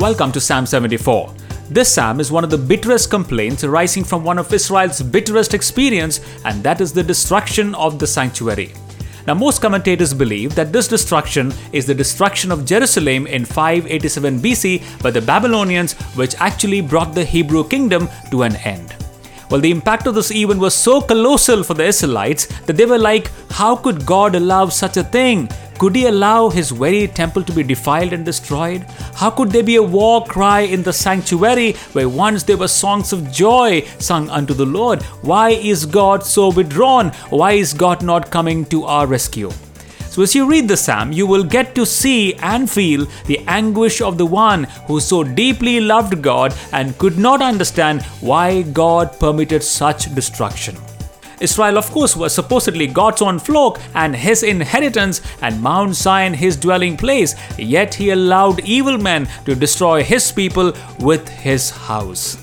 Welcome to Psalm 74. This psalm is one of the bitterest complaints arising from one of Israel's bitterest experience, and that is the destruction of the sanctuary. Now, most commentators believe that this destruction is the destruction of Jerusalem in 587 BC by the Babylonians, which actually brought the Hebrew kingdom to an end. Well, the impact of this event was so colossal for the Israelites that they were like, How could God allow such a thing? Could he allow his very temple to be defiled and destroyed? How could there be a war cry in the sanctuary where once there were songs of joy sung unto the Lord? Why is God so withdrawn? Why is God not coming to our rescue? So, as you read the psalm, you will get to see and feel the anguish of the one who so deeply loved God and could not understand why God permitted such destruction. Israel, of course, was supposedly God's own flock and his inheritance, and Mount Zion his dwelling place, yet he allowed evil men to destroy his people with his house.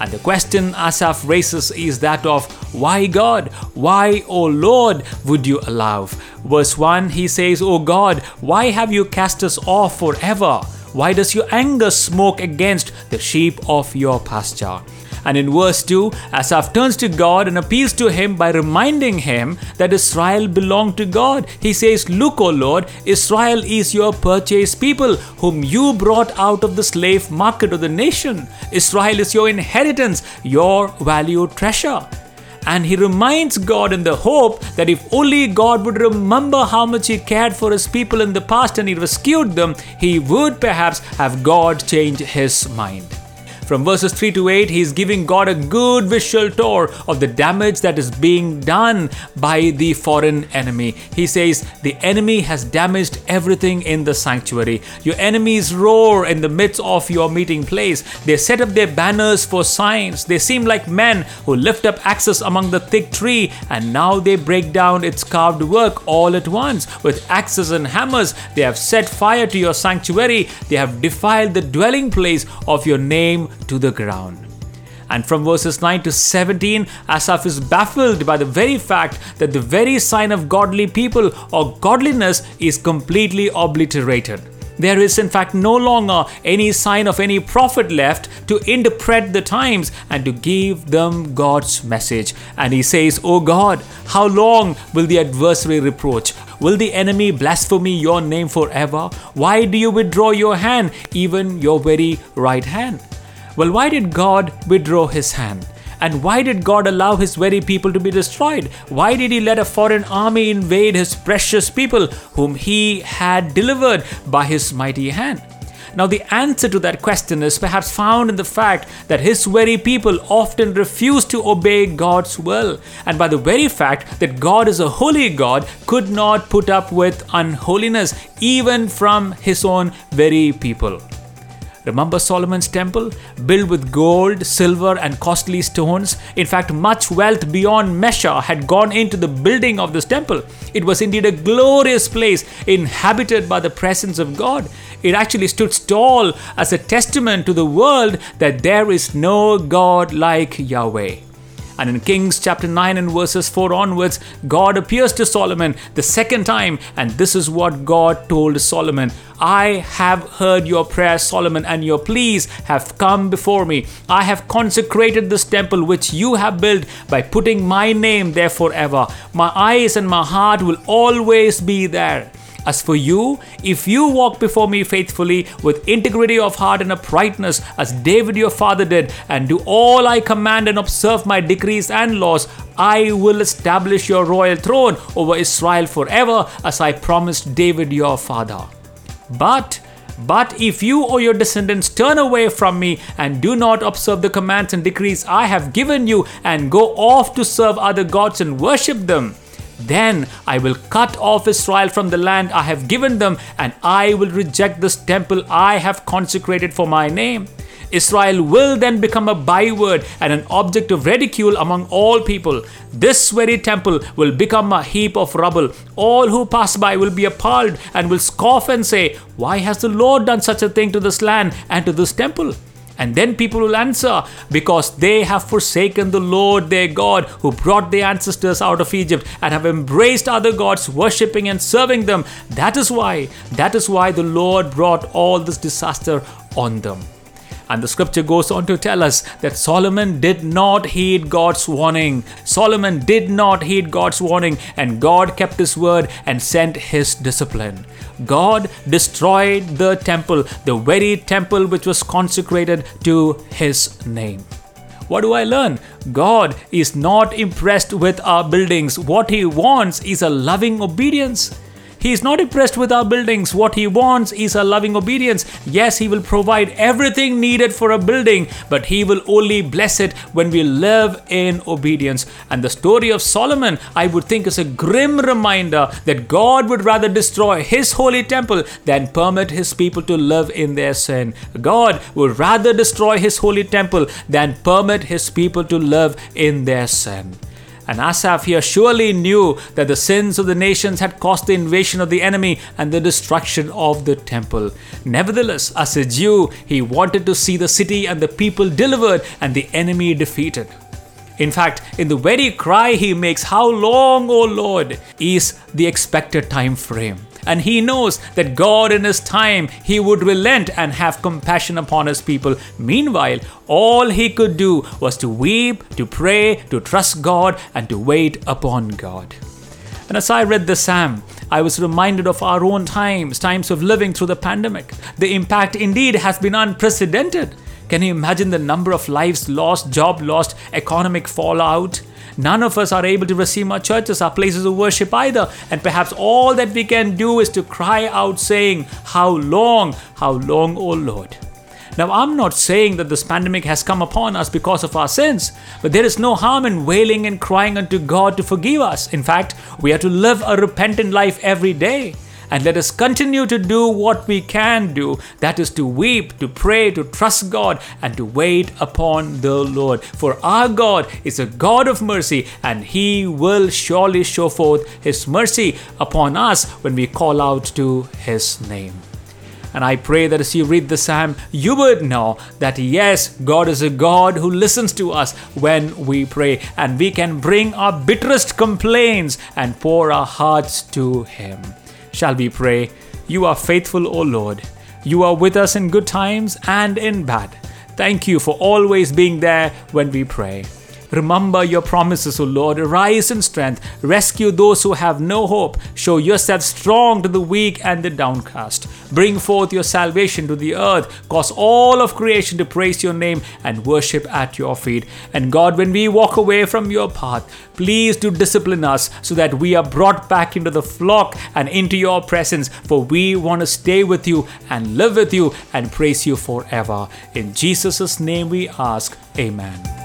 And the question Asaph raises is that of why God? Why, O Lord, would you allow? Verse 1 he says, O God, why have you cast us off forever? Why does your anger smoke against the sheep of your pasture? And in verse 2, Asaph turns to God and appeals to him by reminding him that Israel belonged to God. He says, Look, O Lord, Israel is your purchased people, whom you brought out of the slave market of the nation. Israel is your inheritance, your valued treasure. And he reminds God in the hope that if only God would remember how much he cared for his people in the past and he rescued them, he would perhaps have God change his mind. From verses 3 to 8, he is giving God a good visual tour of the damage that is being done by the foreign enemy. He says, The enemy has damaged everything in the sanctuary. Your enemies roar in the midst of your meeting place. They set up their banners for signs. They seem like men who lift up axes among the thick tree, and now they break down its carved work all at once. With axes and hammers, they have set fire to your sanctuary. They have defiled the dwelling place of your name to the ground. And from verses 9 to 17, Asaph is baffled by the very fact that the very sign of godly people or godliness is completely obliterated. There is, in fact, no longer any sign of any prophet left to interpret the times and to give them God's message. And he says, O God, how long will the adversary reproach? Will the enemy blaspheme your name forever? Why do you withdraw your hand, even your very right hand? Well, why did God withdraw his hand? And why did God allow his very people to be destroyed? Why did he let a foreign army invade his precious people, whom he had delivered by his mighty hand? Now, the answer to that question is perhaps found in the fact that his very people often refuse to obey God's will, and by the very fact that God is a holy God, could not put up with unholiness even from his own very people. Remember Solomon's temple? Built with gold, silver, and costly stones. In fact, much wealth beyond measure had gone into the building of this temple. It was indeed a glorious place inhabited by the presence of God. It actually stood tall as a testament to the world that there is no God like Yahweh. And in Kings chapter 9 and verses 4 onwards, God appears to Solomon the second time, and this is what God told Solomon I have heard your prayer, Solomon, and your pleas have come before me. I have consecrated this temple which you have built by putting my name there forever. My eyes and my heart will always be there. As for you, if you walk before me faithfully with integrity of heart and uprightness, as David your father did, and do all I command and observe my decrees and laws, I will establish your royal throne over Israel forever, as I promised David your father. But but if you or your descendants turn away from me and do not observe the commands and decrees I have given you and go off to serve other gods and worship them, then I will cut off Israel from the land I have given them, and I will reject this temple I have consecrated for my name. Israel will then become a byword and an object of ridicule among all people. This very temple will become a heap of rubble. All who pass by will be appalled and will scoff and say, Why has the Lord done such a thing to this land and to this temple? And then people will answer, because they have forsaken the Lord their God, who brought their ancestors out of Egypt, and have embraced other gods, worshipping and serving them. That is why, that is why the Lord brought all this disaster on them. And the scripture goes on to tell us that Solomon did not heed God's warning. Solomon did not heed God's warning, and God kept his word and sent his discipline. God destroyed the temple, the very temple which was consecrated to his name. What do I learn? God is not impressed with our buildings. What He wants is a loving obedience. He is not impressed with our buildings. What he wants is a loving obedience. Yes, he will provide everything needed for a building, but he will only bless it when we live in obedience. And the story of Solomon, I would think, is a grim reminder that God would rather destroy his holy temple than permit his people to live in their sin. God would rather destroy his holy temple than permit his people to live in their sin. And Asaph here surely knew that the sins of the nations had caused the invasion of the enemy and the destruction of the temple. Nevertheless, as a Jew, he wanted to see the city and the people delivered and the enemy defeated. In fact, in the very cry he makes, How long, O Lord, is the expected time frame and he knows that God in his time he would relent and have compassion upon his people. Meanwhile, all he could do was to weep, to pray, to trust God, and to wait upon God. And as I read the psalm, I was reminded of our own times, times of living through the pandemic. The impact indeed has been unprecedented. Can you imagine the number of lives lost, job lost, economic fallout? None of us are able to receive our churches, our places of worship either. And perhaps all that we can do is to cry out, saying, How long, how long, O Lord? Now, I'm not saying that this pandemic has come upon us because of our sins, but there is no harm in wailing and crying unto God to forgive us. In fact, we are to live a repentant life every day. And let us continue to do what we can do that is to weep, to pray, to trust God, and to wait upon the Lord. For our God is a God of mercy, and He will surely show forth His mercy upon us when we call out to His name. And I pray that as you read the psalm, you would know that yes, God is a God who listens to us when we pray, and we can bring our bitterest complaints and pour our hearts to Him. Shall we pray? You are faithful, O Lord. You are with us in good times and in bad. Thank you for always being there when we pray. Remember your promises, O Lord. Rise in strength. Rescue those who have no hope. Show yourself strong to the weak and the downcast. Bring forth your salvation to the earth. Cause all of creation to praise your name and worship at your feet. And God, when we walk away from your path, please do discipline us so that we are brought back into the flock and into your presence. For we want to stay with you and live with you and praise you forever. In Jesus' name we ask, Amen.